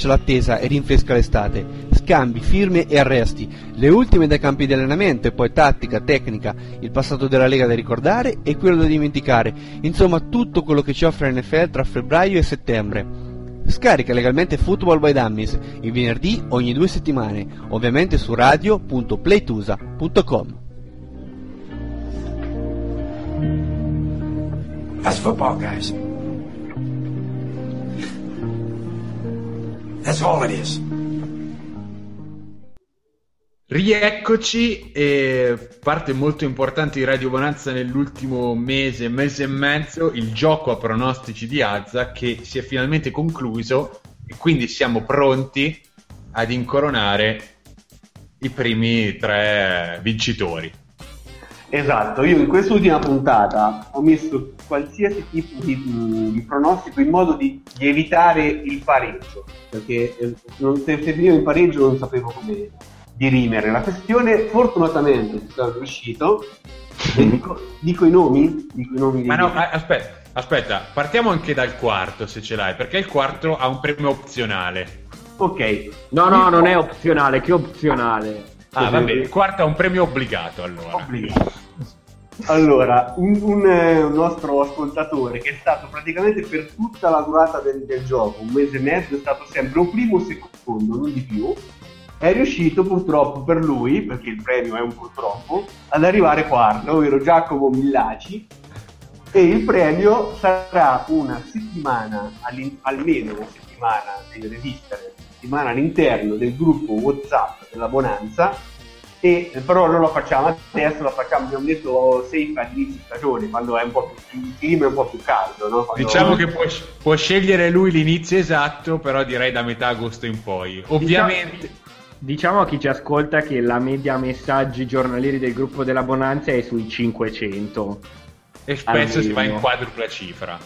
Accorcia l'attesa e rinfresca l'estate. Scambi, firme e arresti. Le ultime dai campi di allenamento e poi tattica, tecnica, il passato della Lega da ricordare e quello da dimenticare. Insomma, tutto quello che ci offre NFL tra febbraio e settembre. Scarica legalmente Football by Dummies il venerdì ogni due settimane, ovviamente su radio.playtusa.com. That's football, guys. That's all it is. Rieccoci, e parte molto importante di Radio Bonanza nell'ultimo mese, mese e mezzo, il gioco a pronostici di Azza che si è finalmente concluso e quindi siamo pronti ad incoronare i primi tre vincitori. Esatto, io in quest'ultima puntata ho messo qualsiasi tipo di, di pronostico in modo di, di, evitare il pareggio, perché eh, non, se, se finivo in pareggio non sapevo come dirimere la questione. Fortunatamente ci sono riuscito. Dico, dico, i nomi? Dico i nomi Ma no, aspetta, aspetta, partiamo anche dal quarto se ce l'hai, perché il quarto ha un premio opzionale. Ok. No, no, non è opzionale, che opzionale? Ah, va bene, il quarto ha un premio obbligato allora. Obbligato. Allora, un, un, eh, un, nostro ascoltatore che è stato praticamente per tutta la durata del, del, gioco, un mese e mezzo, è stato sempre un primo o secondo, non di più, è riuscito purtroppo per lui, perché il premio è un purtroppo, ad arrivare quarto, ovvero Giacomo Millaci, e il premio sarà una settimana, almeno una settimana, deve resistere, una settimana all'interno del gruppo WhatsApp della Bonanza, e, però non lo facciamo adesso, lo facciamo, abbiamo detto, safe all'inizio di stagione, quando è un po' più, il clima è un po' più caldo. No? Quando... Diciamo che può, può, scegliere lui l'inizio esatto, però direi da metà agosto in poi. Ovviamente... Diciamo Diciamo a chi ci ascolta che la media messaggi giornalieri del gruppo della Bonanza è sui 500. E spesso Almeno. si va in quadrupla cifra.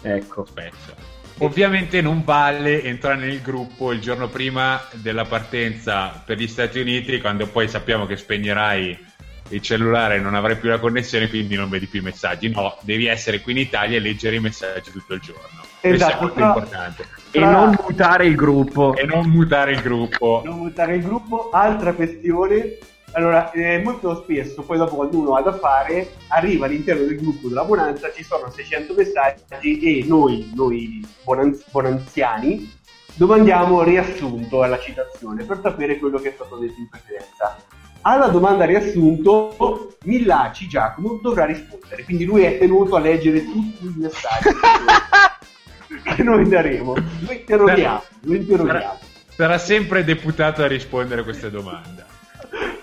Ecco. Spesso. Ovviamente non vale entrare nel gruppo il giorno prima della partenza per gli Stati Uniti, quando poi sappiamo che spegnerai il cellulare e non avrai più la connessione, quindi non vedi più i messaggi. No, devi essere qui in Italia e leggere i messaggi tutto il giorno. Esatto, Questo è molto tra... importante. E non mutare il gruppo. E non mutare il gruppo. Non mutare il gruppo. Altra questione. Allora, eh, molto spesso, poi dopo quando uno ha da fare, arriva all'interno del gruppo della Bonanza, ci sono 600 messaggi e noi, noi bonanz- bonanziani, domandiamo riassunto alla citazione per sapere quello che è stato detto in precedenza. Alla domanda riassunto, Millaci Giacomo dovrà rispondere, quindi lui è tenuto a leggere tutti i messaggi. che noi daremo. Lo interroghiamo, lo interroghiamo. Sarà, sarà sempre deputato a rispondere a questa domanda.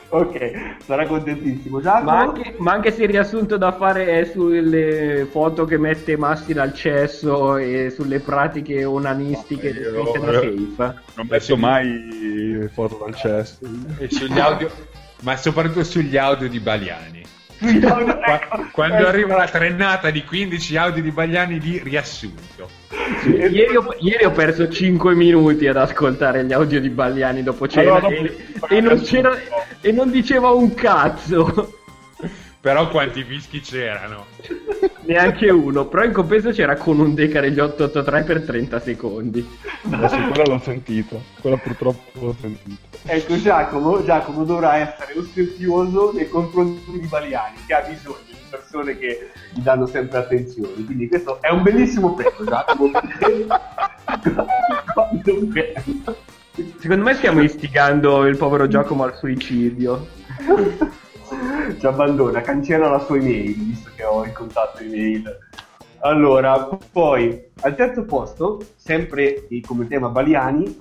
ok, sarà contentissimo. Giacomo? Ma anche, ma anche, se il riassunto da fare è sulle foto che mette Massi dal cesso e sulle pratiche onanistiche no, io, io, Non ho messo mai foto dal cesso. E sugli audio, ma soprattutto sugli audio di Baliani. Ecco. Quando arriva la trenata di 15 audio di Bagliani di riassunto. Sì, ieri, ho, ieri, ho, perso 5 minuti ad ascoltare gli audio di Bagliani dopo cena allora, e, e, non e, non diceva un cazzo. Però quanti fischi c'erano? Neanche uno, però in compenso c'era con un deca degli 883 per 30 secondi. No, sì, quella l'ho sentito, quella purtroppo l'ho sentito. Ecco, Giacomo, Giacomo dovrà essere ostentioso nei confronti di Baliani, che ha bisogno di persone che gli danno sempre attenzione. Quindi questo è un bellissimo premio, Giacomo. Secondo me stiamo istigando il povero Giacomo al suicidio ci abbandona, cancella la sua email, visto che ho il contatto email. Allora, poi al terzo posto, sempre come tema Baliani,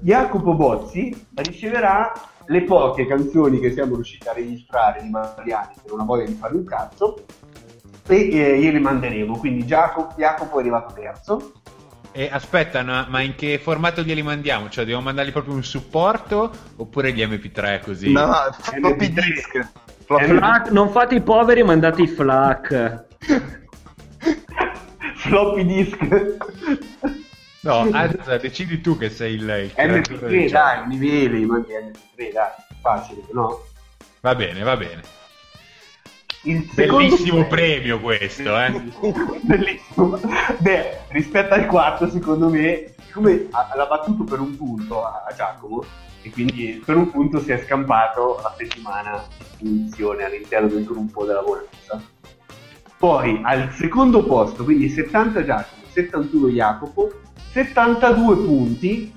Jacopo Bozzi riceverà le poche canzoni che siamo riusciti a registrare di Baliani per una voglia di fare un cazzo e eh, gliele manderemo. Quindi Jacopo, Jacopo è arrivato terzo. E aspetta, no, ma in che formato glieli mandiamo? Cioè, dobbiamo mandargli proprio un supporto oppure gli MP3 così? No, floppy disk. FLAC, non fate i poveri, mandate i FLAC. floppy disk. No, Azza, decidi tu che sei il, il MP3, dai, livelli, mandi MP3, dai, facile, no? Va bene, va bene. Il Bellissimo premio questo, eh. Bellissimo. Beh, rispetto al quarto, secondo me, siccome ha- l'ha battuto per un punto a Giacomo, e quindi per un punto si è scampato la settimana di punizione all'interno del gruppo della Bonanza. Poi al secondo posto, quindi 70 Giacomo, 71 Jacopo, 72 punti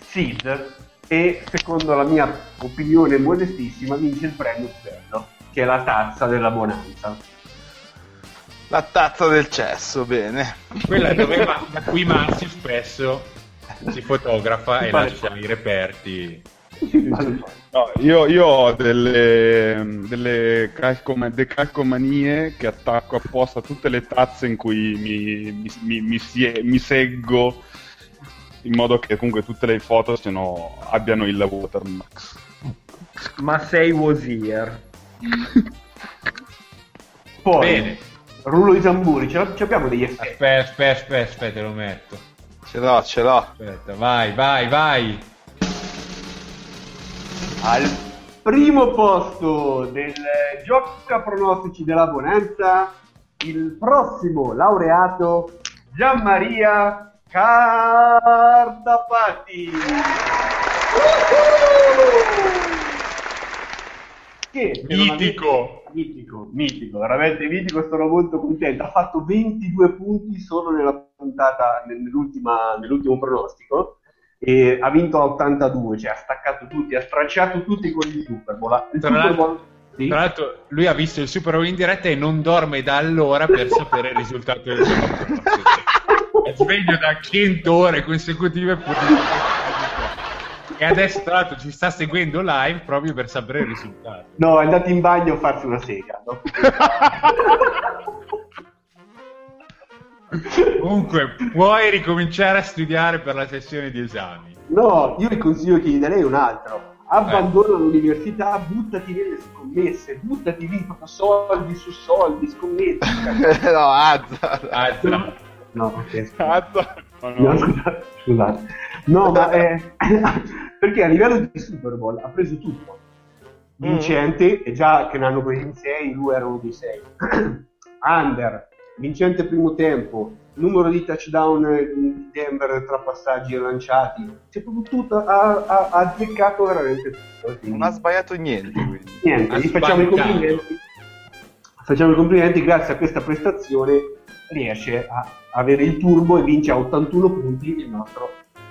Sid e secondo la mia opinione modestissima vince il premio più bello, che è la tazza della Bonanza. La tazza del cesso, bene. Quella dove ma- da cui Marzio spesso si fotografa e Vale. lascia i reperti. No, io, io ho delle, delle calcom- calcomanie che attacco apposta a tutte le tazze in cui mi, mi, mi- mi sie- mi seggo in modo che comunque tutte le foto siano, abbiano il watermark. Ma sei Wosier. Poi, Bene. Rullo di tamburi, ce, abbiamo degli effetti. Aspetta, aspetta, aspetta, aspetta, lo metto. Ce l'ho, ce l'ho. Aspetta, vai, vai, vai. Al primo posto del gioca pronostici della Bonanza, il prossimo laureato Gianmaria Cartapati. Che Mitico. avete- mitico, mitico, veramente mitico, sono molto contento. Ha fatto 22 punti solo nella puntata, nell'ultima- nell'ultimo pronostico e ha vinto a 82, cioè ha staccato tutti, ha stracciato tutti con il Super Bowl. Il Tra Super l'altro- Bowl sì. Tra l'altro, lui ha visto il Super Bowl in diretta e non dorme da allora per sapere il risultato del suo pronostico. È sveglio da 100 ore consecutive pur di E adesso, tra l'altro, ci sta seguendo live proprio per sapere il risultato. No, è andato in bagno a farsi una sega. no? Comunque, puoi ricominciare a studiare per la sessione di esami. No, io il consiglio che gli darei è un altro. Abbandona l'università, buttati nelle scommesse, buttati lì, proprio soldi su soldi, scommesse. no, Azza. Ah, No, ok. Cazzo! No, no. No, scusate, scusate. No, ma eh, perché a livello di Super Bowl ha preso tutto. Vincente, e già che ne hanno presi in 6, lui era uno dei 6. Under, vincente primo tempo, numero di touchdown in Denver tra passaggi e lanciati. C'è proprio tutto, ha, ha, ha azzeccato veramente tutto. quindi- Non ha sbagliato niente, quindi. Niente, Ha gli facciamo i complimenti. Facciamo i complimenti, grazie a questa prestazione riesce a avere il turbo e vince a 81 punti il nostro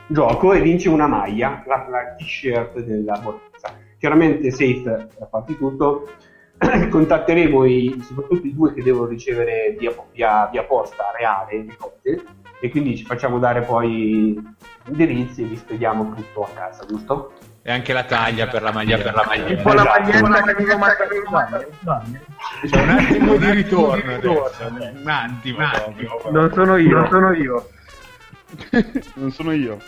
gioco e vince una maglia, la, la t-shirt della Borsa. Chiaramente safe a parte tutto, contatteremo i, soprattutto i due che devono ricevere via, via- via posta reale le cose e quindi ci facciamo dare poi indirizzi e vi spediamo tutto a casa, giusto? E anche la taglia per la maglia per la maglia. Tipo la Esatto. maglietta che mi manda C'è un attimo di ritorno. Un attimo. proprio. Non sono io, non sono io. Non sono io. Ok,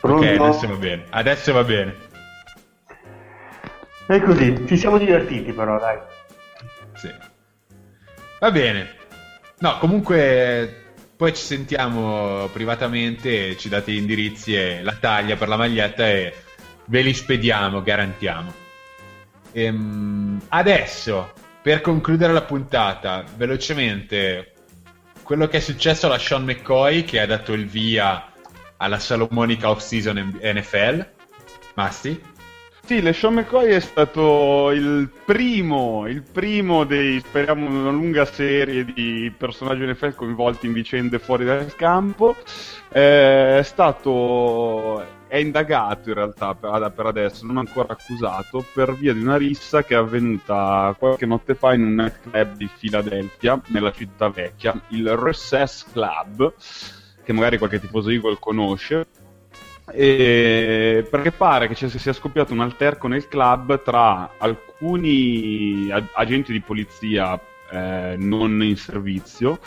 Pronto? adesso va bene. Adesso va bene. E così, ci siamo divertiti però, dai. Sì. Va bene. No, comunque poi ci sentiamo privatamente, ci date gli indirizzi e la taglia per la maglietta e ve li spediamo, garantiamo. Ehm, adesso, per concludere la puntata, velocemente, quello che è successo alla Sean McCoy che ha dato il via alla Salomonica off-season NFL. Masti? Sì, LeSean McCoy è stato il primo, il primo dei, speriamo, una lunga serie di personaggi NFL coinvolti in vicende fuori dal campo. Eh, È stato, è indagato in realtà per, per adesso, non ancora accusato, per via di una rissa che è avvenuta qualche notte fa in un club di Filadelfia, nella città vecchia, il Recess Club, che magari qualche tifoso Eagle conosce. Perché pare che ci sia scoppiato un alterco nel club tra alcuni ag- agenti di polizia eh, non in servizio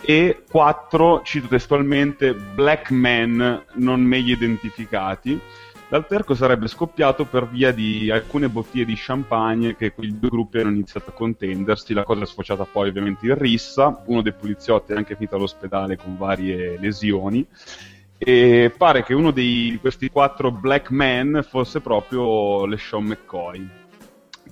e quattro, cito testualmente, black men non meglio identificati. L'alterco sarebbe scoppiato per via di alcune bottiglie di champagne che quei due gruppi hanno iniziato a contendersi. La cosa è sfociata poi ovviamente in rissa. Uno dei poliziotti è anche finito all'ospedale con varie lesioni. E pare che uno di questi quattro black men fosse proprio LeSean McCoy.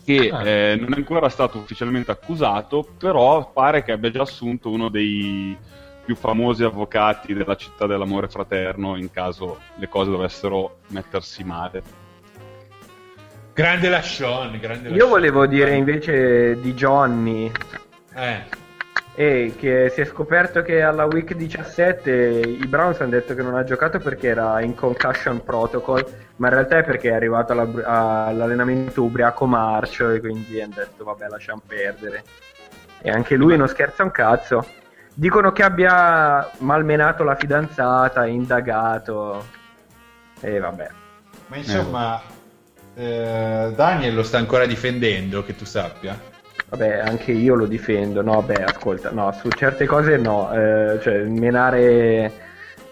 Che Ah. eh, non è ancora stato ufficialmente accusato, però pare che abbia già assunto uno dei più famosi avvocati della città dell'amore fraterno in caso le cose dovessero mettersi male. Grande la Sean, grande la Io volevo dire invece di Johnny, Eh, eh, che si è scoperto che alla week 17 i Browns hanno detto che non ha giocato perché era in concussion protocol, ma in realtà è perché è arrivato alla- all'allenamento ubriaco marcio e quindi hanno detto vabbè lasciamo perdere. E anche lui non scherza un cazzo. Dicono che abbia malmenato la fidanzata, indagato. E vabbè. ma insomma, eh, Daniel lo sta ancora difendendo, che tu sappia. Vabbè, anche io lo difendo. No, beh, ascolta, no, su certe cose no. eh, cioè, menare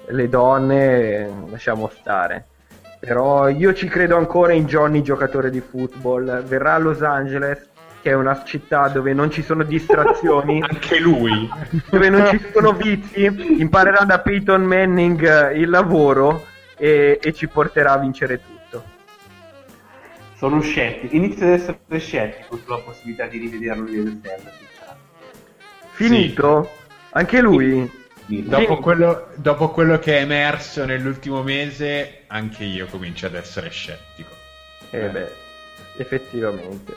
le donne eh, lasciamo stare. Però io ci credo ancora in Johnny, giocatore di football. Verrà a Los Angeles, che è una città dove non ci sono distrazioni, Anche lui. dove non ci sono vizi. Imparerà da Peyton Manning eh, il lavoro e, e ci porterà a vincere tutto. Sono scettico, inizio ad essere scettico sulla possibilità di rivederlo nell'esterno. Finito? Anche lui? Dopo Sì. quello, dopo quello che è emerso nell'ultimo mese, anche io comincio ad essere scettico. Eh beh, effettivamente.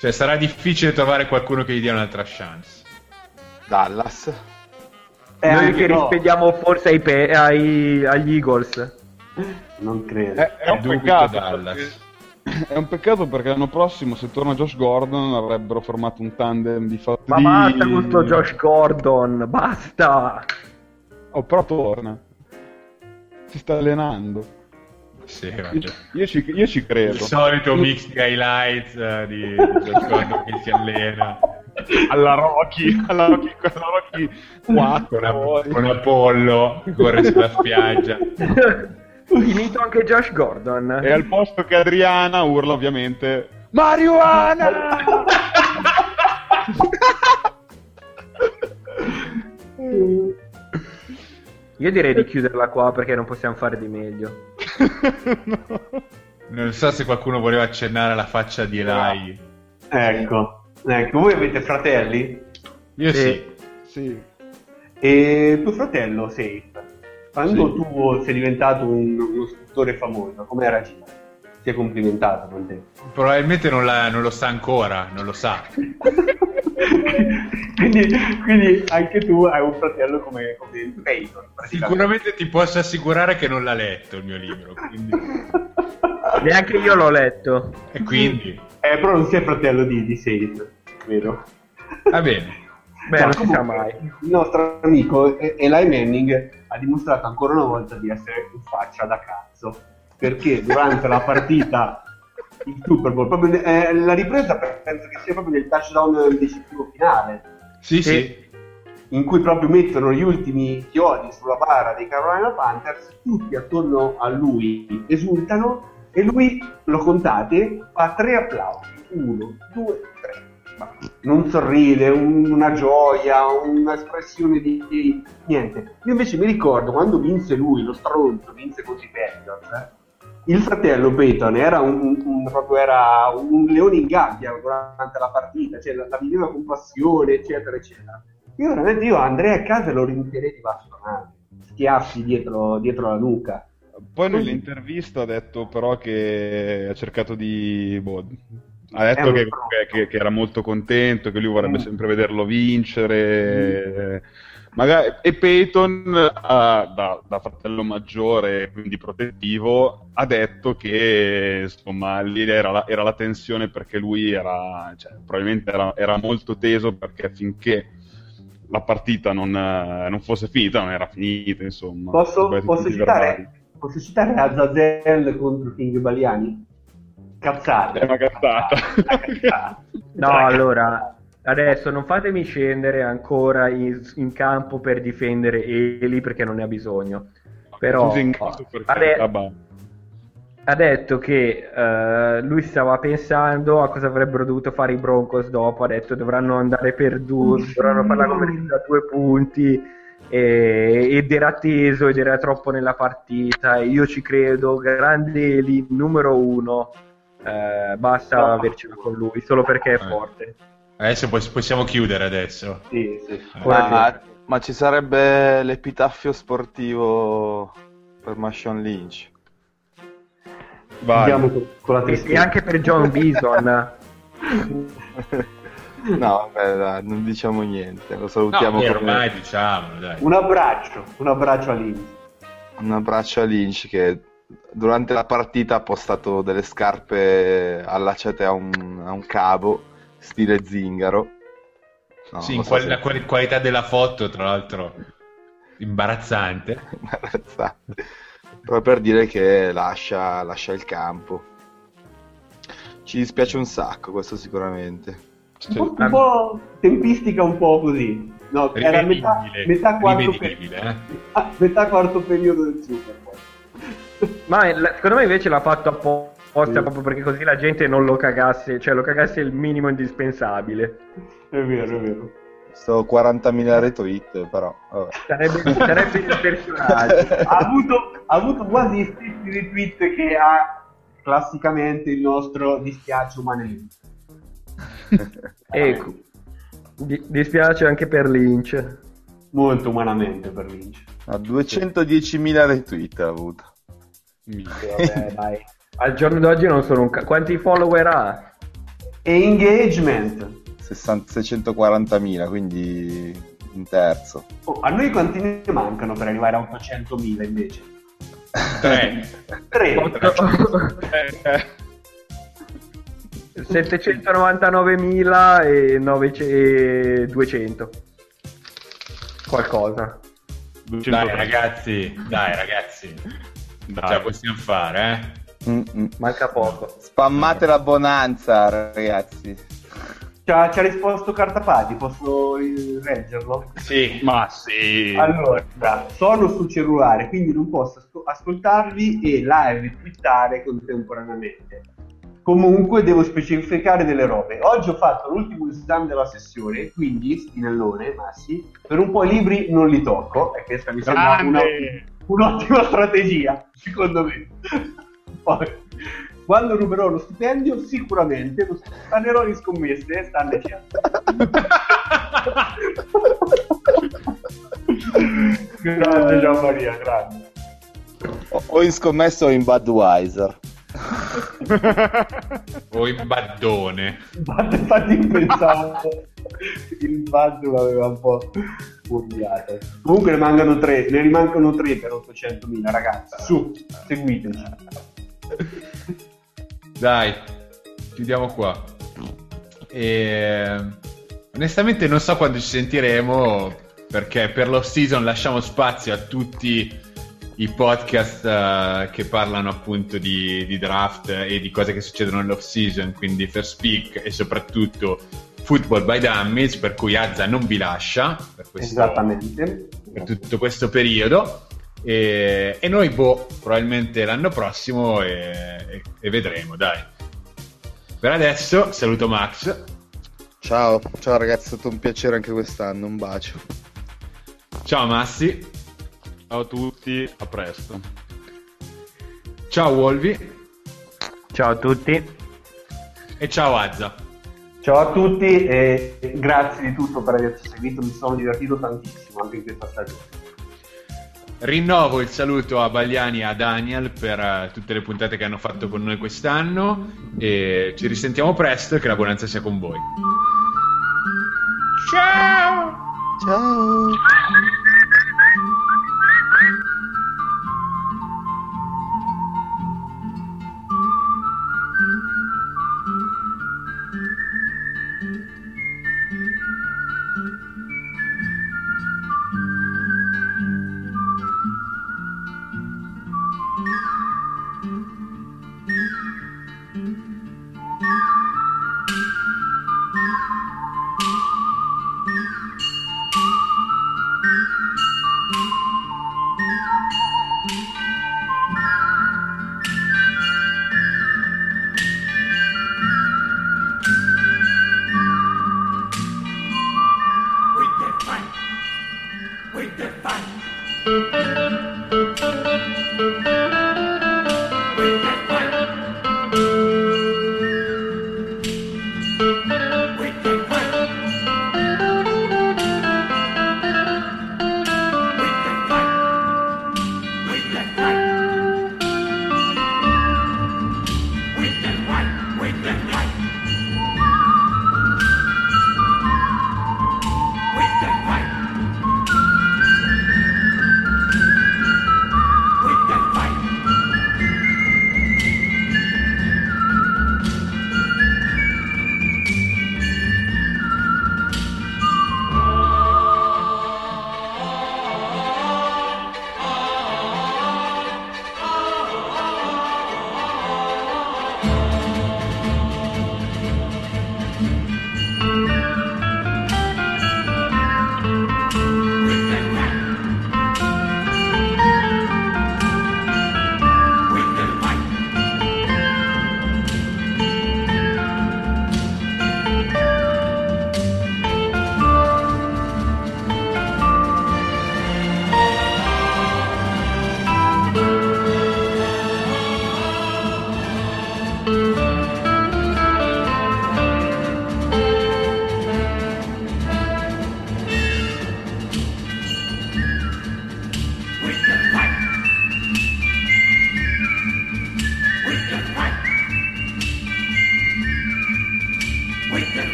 Cioè, sarà difficile trovare qualcuno che gli dia un'altra chance. Dallas. Eh, Noi anche che no, rispediamo forse ai pe- ai- agli Eagles. Non credo. È, è un Dubito peccato. Dallas. È un peccato perché l'anno prossimo, se torna Josh Gordon, avrebbero formato un tandem di fatti. Ma basta con sto Josh Gordon, basta! Oh, però torna. Si sta allenando. Sì, Io, vabbè. io ci, io ci Il credo. solito mix di highlights eh, di, di Josh Gordon che si allena Alla Rocky, alla Rocky, alla Rocky 4. con, con Apollo che corre sulla spiaggia. Finito anche Josh Gordon. E al posto che Adriana urla ovviamente Marijuana! Io direi di chiuderla qua perché non possiamo fare di meglio. Non so se qualcuno voleva accennare alla faccia di Eli. Ecco, ecco, voi avete fratelli? Io sì. Sì. sì. E tuo fratello, Safe, quando Sì. tu sei diventato un, uno scultore famoso, come era reagito? Si è complimentato con te? Probabilmente non, la- non lo sa ancora, non lo sa. quindi, quindi anche tu hai un fratello come, come Peyton. Sicuramente ti posso assicurare che non l'ha letto il mio libro. Quindi... Neanche io l'ho letto. E quindi Eh, però non sei fratello di, di Safe, vero? va bene. Beh, No, non si sa mai. Il nostro amico Eli Manning ha dimostrato ancora una volta di essere un faccia da cazzo. Perché durante la partita il Super Bowl, proprio eh, la ripresa penso che sia proprio nel touchdown decisivo finale, Sì, Sì. sì. in cui proprio mettono gli ultimi chiodi sulla bara dei Carolina Panthers, tutti attorno a lui esultano e lui, lo contate, fa tre applausi. Uno, due, non sorride, un- una gioia, un'espressione di, di- niente. Io invece mi ricordo quando vinse lui, lo stronzo, vinse così Patriots, eh, il fratello Peyton era un, un- proprio era un leone in gabbia durante la partita, cioè la, la viveva con passione, eccetera, eccetera. Io veramente io andrei a casa e lo riempirei di bastonate, schiaffi dietro, dietro la nuca. Poi nell'intervista ha detto però che ha cercato di... boh, ha detto che, che- che era molto contento, che lui vorrebbe Mm. sempre vederlo vincere. eh, magari- e Peyton, ha- da, da fratello maggiore, quindi protettivo, ha detto che insomma lì era la, era la tensione perché lui era, cioè, probabilmente era, era molto teso perché finché la partita non, non fosse finita, non era finita, insomma. Posso, posso citare, verbali. posso citare Azazel contro King Baliani? Cazzate. È una cazzata. Una cazzata. No, Una allora, adesso non fatemi scendere ancora in, in campo per difendere Eli perché non ne ha bisogno. Però ade- ha detto che eh, lui stava pensando a cosa avrebbero dovuto fare i Broncos dopo. Ha detto dovranno andare per due, dovranno fare la conferenza a due punti. e- ed era teso ed era troppo nella partita. E io ci credo. Grande Eli, numero uno. Eh, basta No. avercela con lui, solo perché è Eh. forte. Adesso pos- possiamo chiudere adesso. Sì, sì. Ma, ma ci sarebbe l'epitaffio sportivo per Mashon Lynch. Vai. Con, con la E, tristezza. e anche per John Bison. No, vabbè, dai, non diciamo niente. Lo No, salutiamo come ormai diciamolo, dai. Un abbraccio, un abbraccio a Lynch. un abbraccio a Lynch che durante la partita ha postato delle scarpe allacciate a un, a un cavo, stile zingaro. No, sì, in so qual- se- la quali- qualità della foto, tra l'altro, imbarazzante. imbarazzante. Proprio per dire che lascia, lascia il campo. Ci dispiace un sacco, questo sicuramente. Un po', un po' tempistica un po' così. No, era metà, metà, quarto, per- eh. ah, metà quarto periodo del Super Bowl. Ma secondo me invece l'ha fatto apposta Sì. proprio perché così la gente non lo cagasse, cioè lo cagasse il minimo indispensabile. È vero, è vero. Sto 40.000 retweet, però. vabbè. Sarebbe, sarebbe il personaggio. Ha avuto, ha avuto quasi gli stessi retweet che ha classicamente il nostro dispiace umanamente. Ecco. Di- dispiace anche per Lynch. Molto umanamente per Lynch. Ha 210.000 retweet ha avuto. Vabbè, dai. Al giorno d'oggi non sono un ca- Quanti follower ha? E engagement. 60 640.000, quindi un terzo. Oh, a noi quanti ne mancano per arrivare a 800.000 invece? Tre. Tre. Eh, 799.000 e 900 e 200. Qualcosa. Dai ragazzi, dai ragazzi, Dai. ce la possiamo fare, eh? Mm-mm. Manca poco. Spammate la bonanza, ragazzi. Ci ha, ci ha risposto Cartapati, posso eh, leggerlo? Sì. Ma sì. Allora, sono sul cellulare, quindi non posso asco- ascoltarvi e live twittare contemporaneamente. Comunque devo specificare delle robe. Oggi ho fatto l'ultimo esame della sessione, quindi, spinellone, Massi, per un po' i libri non li tocco, e questa mi sembra una. Un'ottima strategia, secondo me. Poi, quando ruberò lo stipendio, sicuramente lo spanerò in scommesse e stanne certo. grande Gian Maria, grande. O, o in scommesso o in Budweiser. O in baddone. Bad, infatti pensavo il Bad l'aveva un po' fuorviato. Comunque ne mancano tre, ne rimancano tre per 800.000 ragazzi. Su, seguiteci. Dai, chiudiamo qua. E... Onestamente non so quando ci sentiremo perché per l'off season lasciamo spazio a tutti i podcast eh, che parlano appunto di, di draft e di cose che succedono nell'off season, quindi First Speak e soprattutto Football by Dummies, per cui Azza non vi lascia per, questo- Esattamente. per tutto questo periodo. E, e noi, boh, probabilmente l'anno prossimo e, e- e vedremo, dai. Per adesso saluto Max. Ciao, ciao ragazzi, è stato un piacere anche quest'anno, un bacio. Ciao Massi. Ciao a tutti, a presto. Ciao Wolvi. Ciao a tutti. E ciao Azza. Ciao a tutti e grazie di tutto per averci seguito, mi sono divertito tantissimo anche in questa stagione. Rinnovo il saluto a Bagliani e a Daniel per eh, tutte le puntate che hanno fatto con noi quest'anno e ci risentiamo presto e che la buonanza sia con voi. Ciao! Ciao.